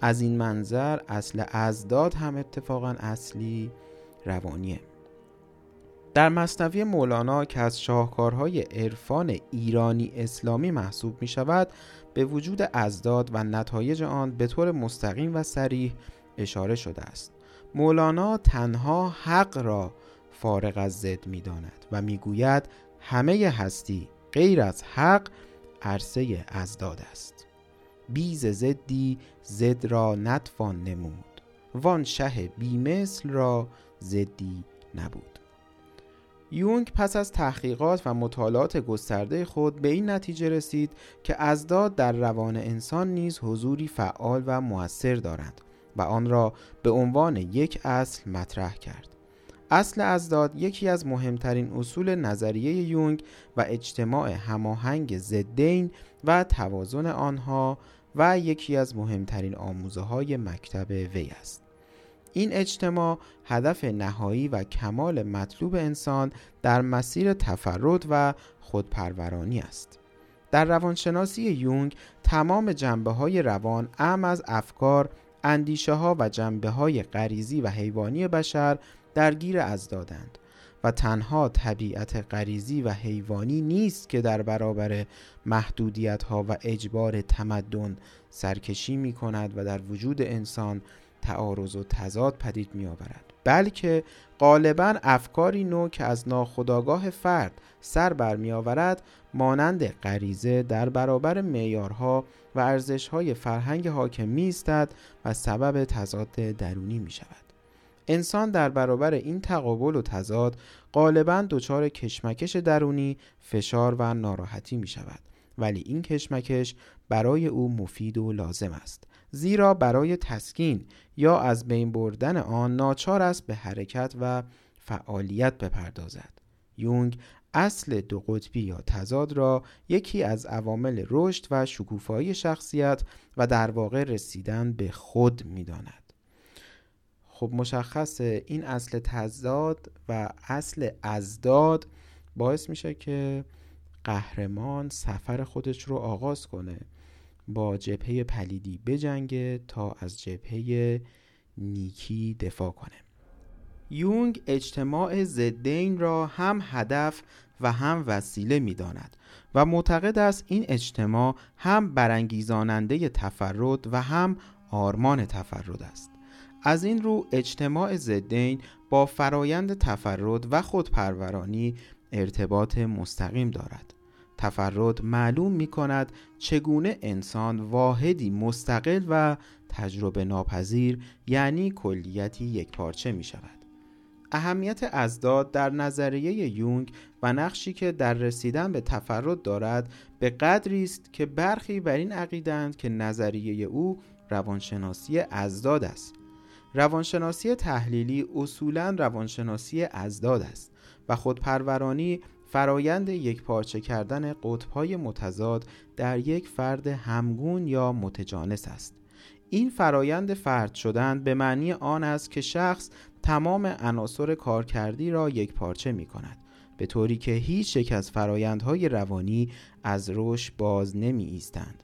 از این منظر اصل ازداد هم اتفاقا اصلی روانیه. در مصنوی مولانا که از شاهکارهای عرفان ایرانی اسلامی محسوب می شود به وجود ازداد و نتایج آن به طور مستقیم و سریح اشاره شده است. مولانا تنها حق را فارغ از زد می داند و می گوید همه هستی غیر از حق عرصه ازداد است. بیز زدی زد را نتوان نمود. وان شه بیمثل را زدی نبود. یونگ پس از تحقیقات و مطالعات گسترده خود به این نتیجه رسید که ازداد در روان انسان نیز حضوری فعال و موثر دارند و آن را به عنوان یک اصل مطرح کرد. اصل ازداد یکی از مهمترین اصول نظریه یونگ و اجتماع هماهنگ زدین و توازن آنها و یکی از مهمترین آموزه های مکتب وی است. این اجتماع هدف نهایی و کمال مطلوب انسان در مسیر تفرد و خودپرورانی است. در روانشناسی یونگ تمام جنبه های روان ام از افکار، اندیشه ها و جنبه های غریزی و حیوانی بشر درگیر از دادند. و تنها طبیعت غریزی و حیوانی نیست که در برابر محدودیت ها و اجبار تمدن سرکشی می کند و در وجود انسان تعارض و تضاد پدید می آورد بلکه غالبا افکاری نو که از ناخودآگاه فرد سر برمی آورد مانند غریزه در برابر معیارها و ارزشهای فرهنگ حاکم می استد و سبب تضاد درونی می شود انسان در برابر این تقابل و تضاد غالبا دچار کشمکش درونی فشار و ناراحتی می شود ولی این کشمکش برای او مفید و لازم است زیرا برای تسکین یا از بین بردن آن ناچار است به حرکت و فعالیت بپردازد یونگ اصل دو قطبی یا تضاد را یکی از عوامل رشد و شکوفایی شخصیت و در واقع رسیدن به خود می‌داند. خب مشخص این اصل تضاد و اصل ازداد باعث میشه که قهرمان سفر خودش رو آغاز کنه. با جبهه پلیدی بجنگه تا از جبهه نیکی دفاع کنه. یونگ اجتماع زدین را هم هدف و هم وسیله می داند و معتقد است این اجتماع هم برانگیزاننده تفرد و هم آرمان تفرد است. از این رو اجتماع زدین با فرایند تفرد و خودپرورانی ارتباط مستقیم دارد تفرد معلوم می کند چگونه انسان واحدی مستقل و تجربه ناپذیر یعنی کلیتی یک پارچه می شود. اهمیت ازداد در نظریه یونگ و نقشی که در رسیدن به تفرد دارد به قدری است که برخی بر این عقیدند که نظریه او روانشناسی ازداد است روانشناسی تحلیلی اصولا روانشناسی ازداد است و خودپرورانی فرایند یک پارچه کردن قطبهای متضاد در یک فرد همگون یا متجانس است این فرایند فرد شدن به معنی آن است که شخص تمام عناصر کارکردی را یک پارچه می کند به طوری که هیچ یک از فرایندهای روانی از رشد باز نمی ایستند.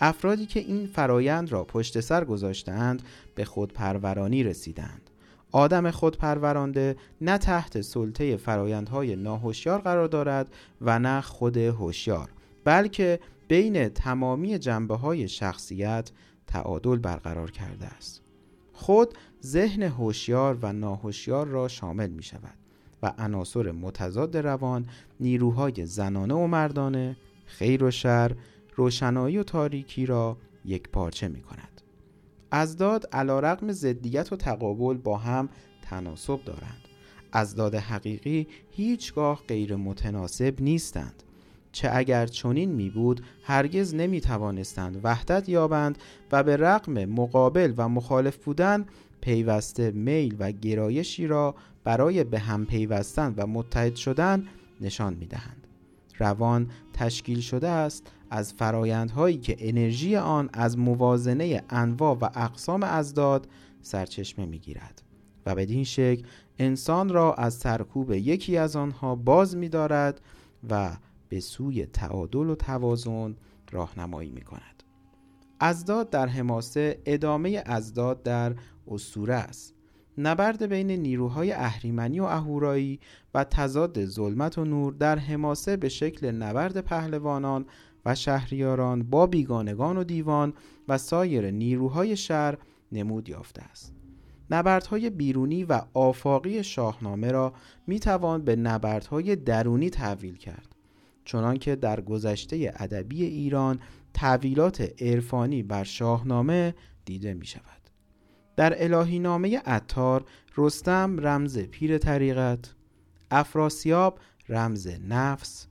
افرادی که این فرایند را پشت سر گذاشتند به خودپرورانی رسیدند. آدم خودپرورانده نه تحت سلطه فرایندهای ناهوشیار قرار دارد و نه خود هوشیار بلکه بین تمامی جنبه های شخصیت تعادل برقرار کرده است. خود ذهن هوشیار و ناهوشیار را شامل می شود و عناصر متضاد روان نیروهای زنانه و مردانه خیر و شر روشنایی و تاریکی را یک پارچه می کند. ازداد علا رقم زدیت و تقابل با هم تناسب دارند. ازداد حقیقی هیچگاه غیر متناسب نیستند. چه اگر چنین می بود هرگز نمی توانستند وحدت یابند و به رغم مقابل و مخالف بودن پیوسته میل و گرایشی را برای به هم پیوستن و متحد شدن نشان می دهند. روان تشکیل شده است از فرایندهایی که انرژی آن از موازنه انواع و اقسام ازداد سرچشمه می گیرد و بدین شکل انسان را از سرکوب یکی از آنها باز می دارد و به سوی تعادل و توازن راهنمایی می کند. ازداد در حماسه ادامه ازداد در اسطوره است. نبرد بین نیروهای اهریمنی و اهورایی و تضاد ظلمت و نور در حماسه به شکل نبرد پهلوانان و شهریاران با بیگانگان و دیوان و سایر نیروهای شهر نمود یافته است. نبردهای بیرونی و آفاقی شاهنامه را می توان به نبردهای درونی تحویل کرد. چنانکه در گذشته ادبی ایران تعویلات عرفانی بر شاهنامه دیده می شود. در الهی نامه اتار رستم رمز پیر طریقت افراسیاب رمز نفس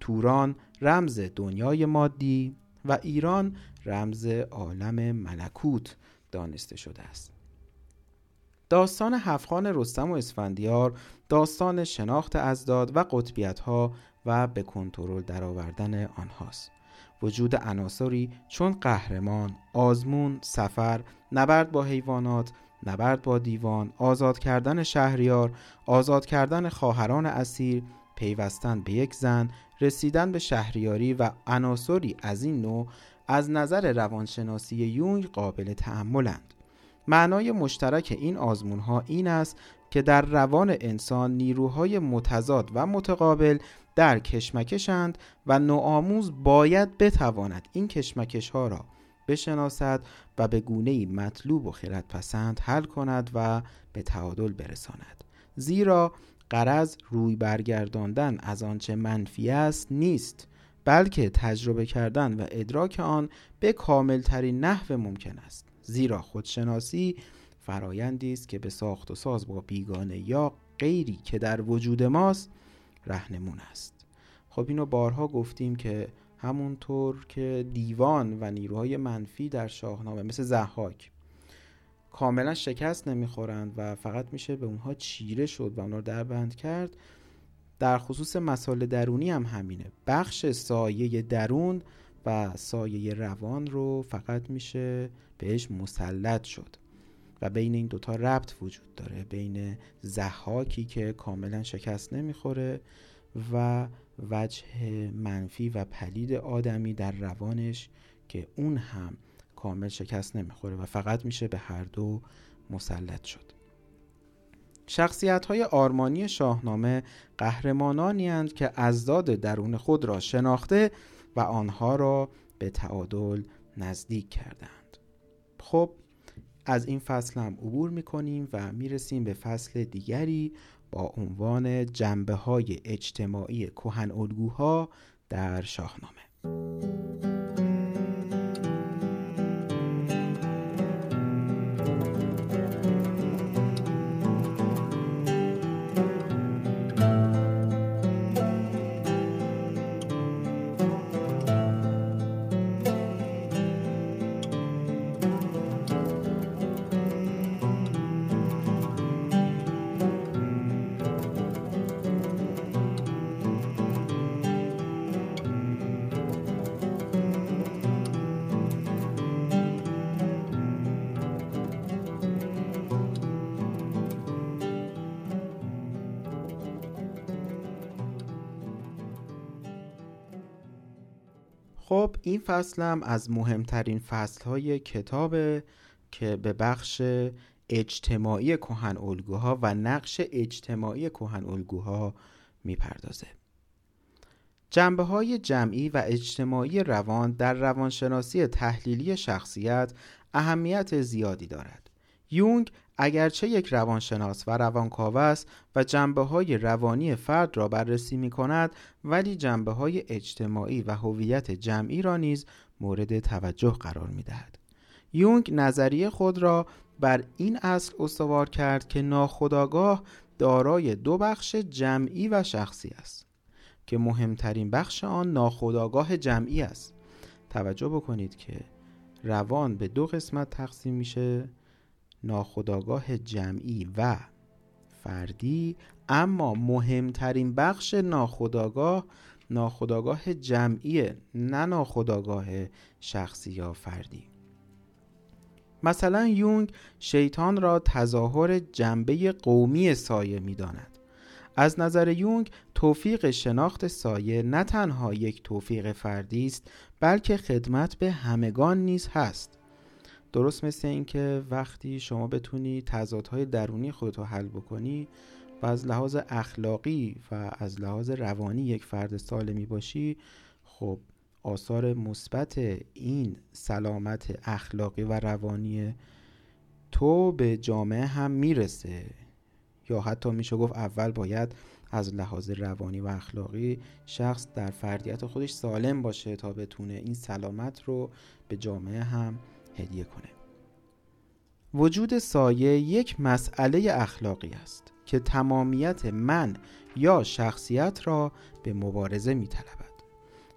توران رمز دنیای مادی و ایران رمز عالم ملکوت دانسته شده است. داستان هفخان رستم و اسفندیار داستان شناخت ازداد و قطبیت ها و به کنترل درآوردن آنهاست. وجود عناصری چون قهرمان، آزمون، سفر، نبرد با حیوانات، نبرد با دیوان، آزاد کردن شهریار، آزاد کردن خواهران اسیر، پیوستن به یک زن، رسیدن به شهریاری و عناصری از این نوع از نظر روانشناسی یونگ قابل تحملند. معنای مشترک این آزمون ها این است که در روان انسان نیروهای متضاد و متقابل در کشمکشند و نوآموز باید بتواند این کشمکش ها را بشناسد و به گونه مطلوب و پسند حل کند و به تعادل برساند زیرا قرض روی برگرداندن از آنچه منفی است نیست بلکه تجربه کردن و ادراک آن به کاملترین نحو ممکن است. زیرا خودشناسی فرایندی است که به ساخت و ساز با بیگانه یا غیری که در وجود ماست رهنمون است. خب اینو بارها گفتیم که همونطور که دیوان و نیروهای منفی در شاهنامه مثل زحاک کاملا شکست نمی‌خورند و فقط میشه به اونها چیره شد و اونها رو دربند کرد. در خصوص مسائل درونی هم همینه. بخش سایه درون و سایه روان رو فقط میشه بهش مسلط شد و بین این دوتا ربط وجود داره بین زحاکی که کاملا شکست نمی‌خوره و وجه منفی و پلید آدمی در روانش که اون هم کامل شکست نمی‌خوره و فقط میشه به هر دو مسلط شد. شخصیت های آرمانی شاهنامه قهرمانانی هستند که ازداد درون خود را شناخته و آنها را به تعادل نزدیک کردند. خب از این فصل هم عبور می‌کنیم و می‌رسیم به فصل دیگری با عنوان جنبه های اجتماعی کهن الگوها در شاهنامه. فصلم از مهمترین فصلهای کتاب که به بخش اجتماعی کهن الگوها و نقش اجتماعی کهن الگوها می‌پردازه. جنبه های جمعی و اجتماعی روان در روانشناسی تحلیلی شخصیت اهمیت زیادی دارد. یونگ اگرچه یک روانشناس و روانکاو است و جنبه های روانی فرد را بررسی می کند ولی جنبه های اجتماعی و هویت جمعی را نیز مورد توجه قرار می دهد. یونگ نظریه خود را بر این اصل استوار کرد که ناخداگاه دارای دو بخش جمعی و شخصی است که مهمترین بخش آن ناخداگاه جمعی است توجه بکنید که روان به دو قسمت تقسیم میشه ناخداگاه جمعی و فردی اما مهمترین بخش ناخداگاه ناخداگاه جمعی نه ناخداگاه شخصی یا فردی مثلا یونگ شیطان را تظاهر جنبه قومی سایه می داند. از نظر یونگ توفیق شناخت سایه نه تنها یک توفیق فردی است بلکه خدمت به همگان نیز هست درست مثل اینکه وقتی شما بتونی تضادهای درونی خودت رو حل بکنی و از لحاظ اخلاقی و از لحاظ روانی یک فرد سالمی باشی خب آثار مثبت این سلامت اخلاقی و روانی تو به جامعه هم می‌رسه. یا حتی میشه گفت اول باید از لحاظ روانی و اخلاقی شخص در فردیت خودش سالم باشه تا بتونه این سلامت رو به جامعه هم هدیه کنه وجود سایه یک مسئله اخلاقی است که تمامیت من یا شخصیت را به مبارزه می طلبد.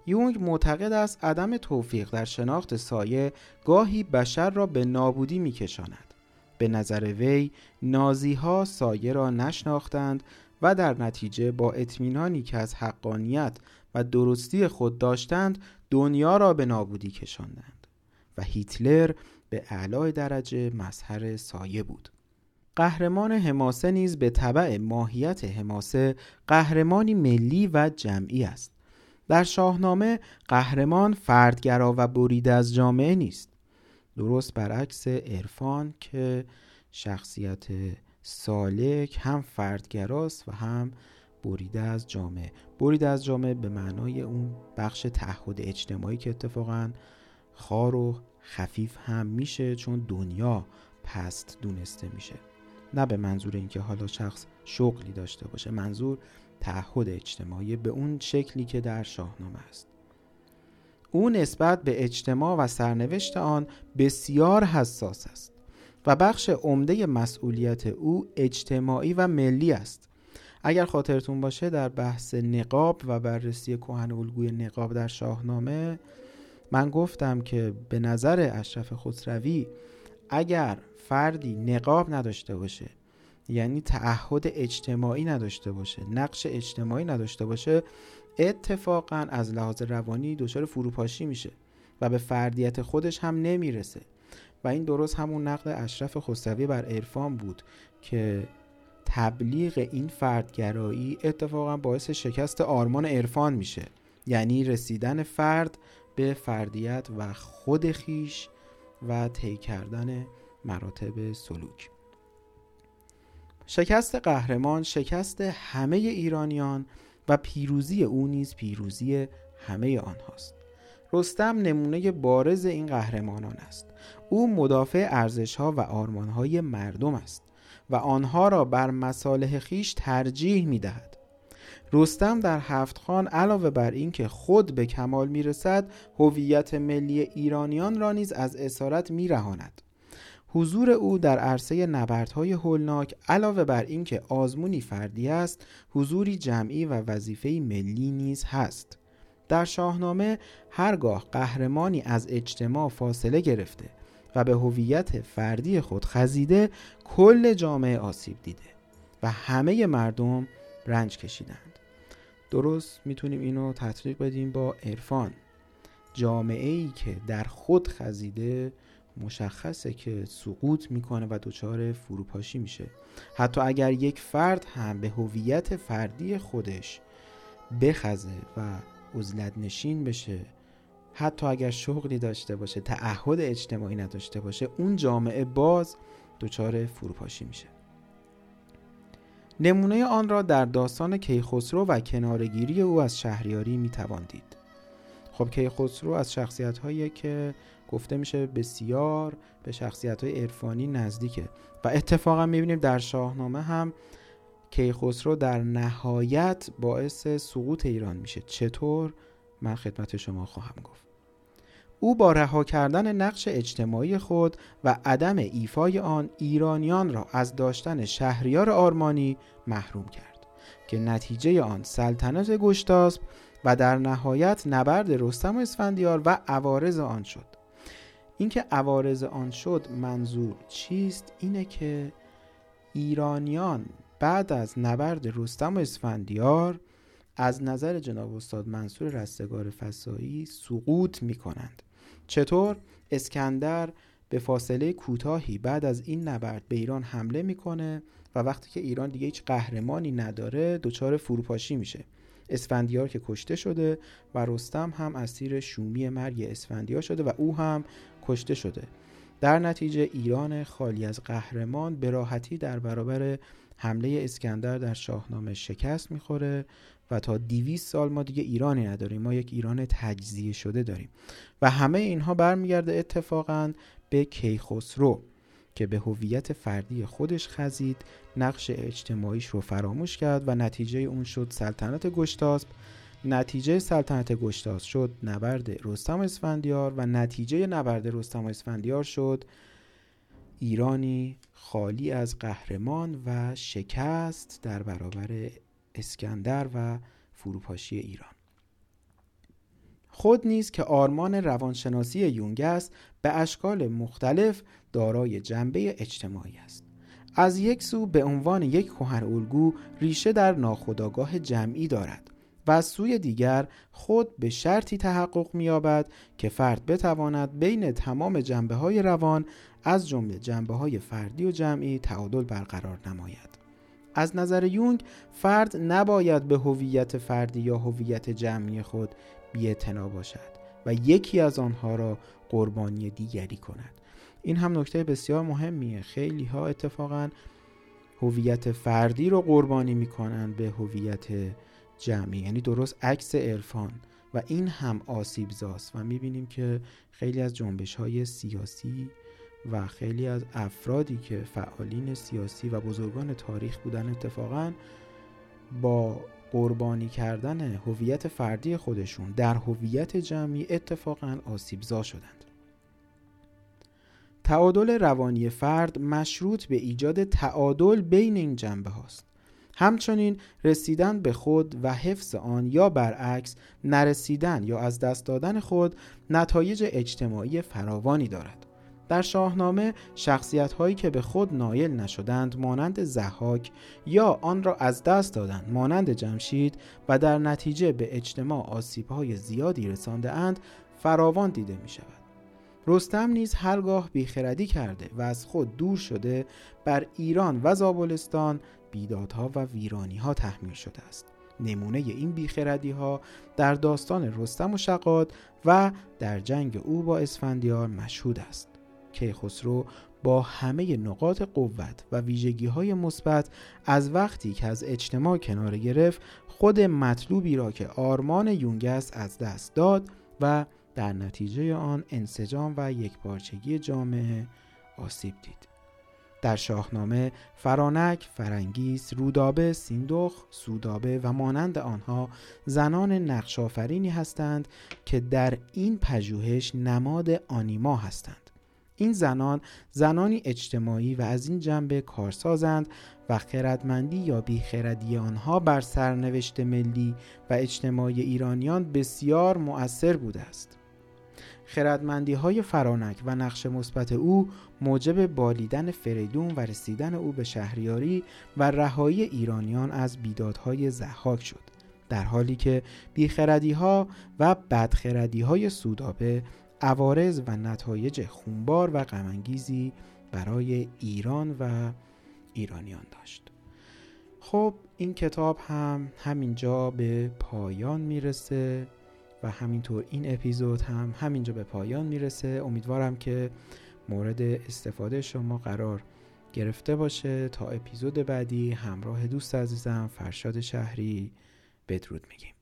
یونگ معتقد است عدم توفیق در شناخت سایه گاهی بشر را به نابودی می کشاند. به نظر وی نازی ها سایه را نشناختند و در نتیجه با اطمینانی که از حقانیت و درستی خود داشتند دنیا را به نابودی کشاندند هیتلر به اعلای درجه مظهر سایه بود. قهرمان حماسه نیز به طبع ماهیت حماسه قهرمانی ملی و جمعی است. در شاهنامه قهرمان فردگرا و بریده از جامعه نیست. درست برعکس عرفان که شخصیت سالک هم فردگراست و هم بریده از جامعه. بریده از جامعه به معنای اون بخش تعهد اجتماعی که اتفاقا خار و خفیف هم میشه چون دنیا پست دونسته میشه. نه به منظور اینکه حالا شخص شغلی داشته باشه منظور تعهد اجتماعی به اون شکلی که در شاهنامه است. او نسبت به اجتماع و سرنوشت آن بسیار حساس است و بخش عمده مسئولیت او اجتماعی و ملی است. اگر خاطرتون باشه در بحث نقاب و بررسی کهن الگوی نقاب در شاهنامه من گفتم که به نظر اشرف خسروی اگر فردی نقاب نداشته باشه یعنی تعهد اجتماعی نداشته باشه نقش اجتماعی نداشته باشه اتفاقا از لحاظ روانی دچار فروپاشی میشه و به فردیت خودش هم نمی‌رسه. و این درست همون نقد اشرف خسروی بر عرفان بود که تبلیغ این فردگرایی اتفاقا باعث شکست آرمان عرفان میشه یعنی رسیدن فرد به فردیت و خود خیش و طی کردن مراتب سلوک. شکست قهرمان شکست همه ایرانیان و پیروزی او نیز پیروزی همه آنهاست. رستم نمونه بارز این قهرمانان است. او مدافع ارزش ها و آرمان های مردم است و آنها را بر مصالح خیش ترجیح می دهد رستم در هفت خان علاوه بر اینکه خود به کمال می رسد هویت ملی ایرانیان را نیز از اسارت می رهاند. حضور او در عرصه نبردهای هولناک علاوه بر اینکه آزمونی فردی است حضوری جمعی و وظیفه ملی نیز هست در شاهنامه هرگاه قهرمانی از اجتماع فاصله گرفته و به هویت فردی خود خزیده کل جامعه آسیب دیده و همه مردم رنج کشیدند درست می‌تونیم اینو تطبیق بدیم با عرفان. جامعه ای که در خود خزیده مشخصه که سقوط می‌کنه و دچار فروپاشی میشه. حتی اگر یک فرد هم به هویت فردی خودش بخزه و عزلت نشین بشه حتی اگر شغلی داشته باشه تعهد اجتماعی نداشته باشه اون جامعه باز دچار فروپاشی میشه. نمونه آن را در داستان کیخسرو و کنارگیری او از شهریاری می‌توان دید. خب کیخسرو از شخصیت هایی که گفته میشه بسیار به شخصیت های عرفانی نزدیکه و اتفاقا می‌بینیم در شاهنامه هم کیخسرو در نهایت باعث سقوط ایران میشه. چطور؟ من خدمت شما خواهم گفت. او با رها کردن نقش اجتماعی خود و عدم ایفای آن ایرانیان را از داشتن شهریار آرمانی محروم کرد که نتیجه آن سلطنت گشتاسب و در نهایت نبرد رستم و اسفندیار و عوارض آن شد. اینکه عوارض آن شد منظور چیست؟ اینه که ایرانیان بعد از نبرد رستم و اسفندیار از نظر جناب استاد منصور رستگار فسایی سقوط می کنند چطور؟ اسکندر به فاصله کوتاهی بعد از این نبرد به ایران حمله می‌کنه و وقتی که ایران دیگه هیچ قهرمانی نداره دچار فروپاشی میشه. اسفندیار که کشته شده و رستم هم اسیر شومی مرگ اسفندیار شده و او هم کشته شده. در نتیجه ایران خالی از قهرمان به راحتی در برابر حمله اسکندر در شاهنامه شکست می‌خوره و تا دیویس سال ما دیگه ایرانی نداریم. ما یک ایران تجزیه شده داریم. و همه اینها برمیگرده اتفاقا به کیخسرو که به هویت فردی خودش خزید نقش اجتماعیش رو فراموش کرد و نتیجه اون شد سلطنت گشتاسب نتیجه سلطنت گشتاس شد نبرد رستم اسفندیار و نتیجه نبرد رستم اسفندیار شد ایرانی خالی از قهرمان و شکست در برابر اسکندر و فروپاشی ایران. خود نیز که آرمان روانشناسی یونگ است به اشکال مختلف دارای جنبه اجتماعی است. از یک سو به عنوان یک کهن الگو ریشه در ناخودآگاه جمعی دارد و از سوی دیگر خود به شرطی تحقق می‌یابد که فرد بتواند بین تمام جنبه های روان از جمله جنبه های فردی و جمعی تعادل برقرار نماید. از نظر یونگ فرد نباید به هویت فردی یا هویت جمعی خود بی‌اعتنا باشد و یکی از آنها را قربانی دیگری کند. این هم نکته بسیار مهمیه. خیلی ها اتفاقا هویت فردی رو قربانی می‌کنن به هویت جمعی یعنی درست عکس عرفان و این هم آسیبزاست. و می‌بینیم که خیلی از جنبش های سیاسی و خیلی از افرادی که فعالین سیاسی و بزرگان تاریخ بودن اتفاقا با قربانی کردن هویت فردی خودشون در هویت جمعی اتفاقا آسیبزا شدند. تعادل روانی فرد مشروط به ایجاد تعادل بین این جنبه هاست. همچنین رسیدن به خود و حفظ آن یا برعکس نرسیدن یا از دست دادن خود نتایج اجتماعی فراوانی دارد. در شاهنامه شخصیت هایی که به خود نایل نشدند مانند زحاک یا آن را از دست دادند مانند جمشید و در نتیجه به اجتماع آسیب های زیادی رسانده اند فراوان دیده می شود. رستم نیز هرگاه بیخردی کرده و از خود دور شده بر ایران و زابلستان بیدادها و ویرانی ها تحمیل شده است نمونه این بیخردی ها در داستان رستم و شقاد و در جنگ او با اسفندیار مشهود است کیخسرو با همه نقاط قوت و ویژگی های مثبت از وقتی که از اجتماع کنار گرفت خود مطلوبی را که آرمان یونگس از دست داد و در نتیجه آن انسجام و یکپارچگی جامعه آسیب دید. در شاهنامه فرانک، فرنگیس، رودابه، سیندخ، سودابه و مانند آنها زنان نقشافرینی هستند که در این پژوهش نماد آنیما هستند. این زنان زنانی اجتماعی و از این جنبه کارسازند و خردمندی یا بیخردی آنها بر سرنوشت ملی و اجتماعی ایرانیان بسیار مؤثر بوده است. خردمندی های فرانک و نقش مثبت او موجب بالیدن فریدون و رسیدن او به شهریاری و رهایی ایرانیان از بیدادهای زحاک شد در حالی که بیخردی ها و بدخردی های سودابه عوارض و نتایج خونبار و غمانگیزی برای ایران و ایرانیان داشت. خب این کتاب هم همینجا به پایان می‌رسه و همینطور این اپیزود هم همینجا به پایان می‌رسه. امیدوارم که مورد استفاده شما قرار گرفته باشه. تا اپیزود بعدی همراه دوست عزیزم فرشاد شهری بدرود میگیم.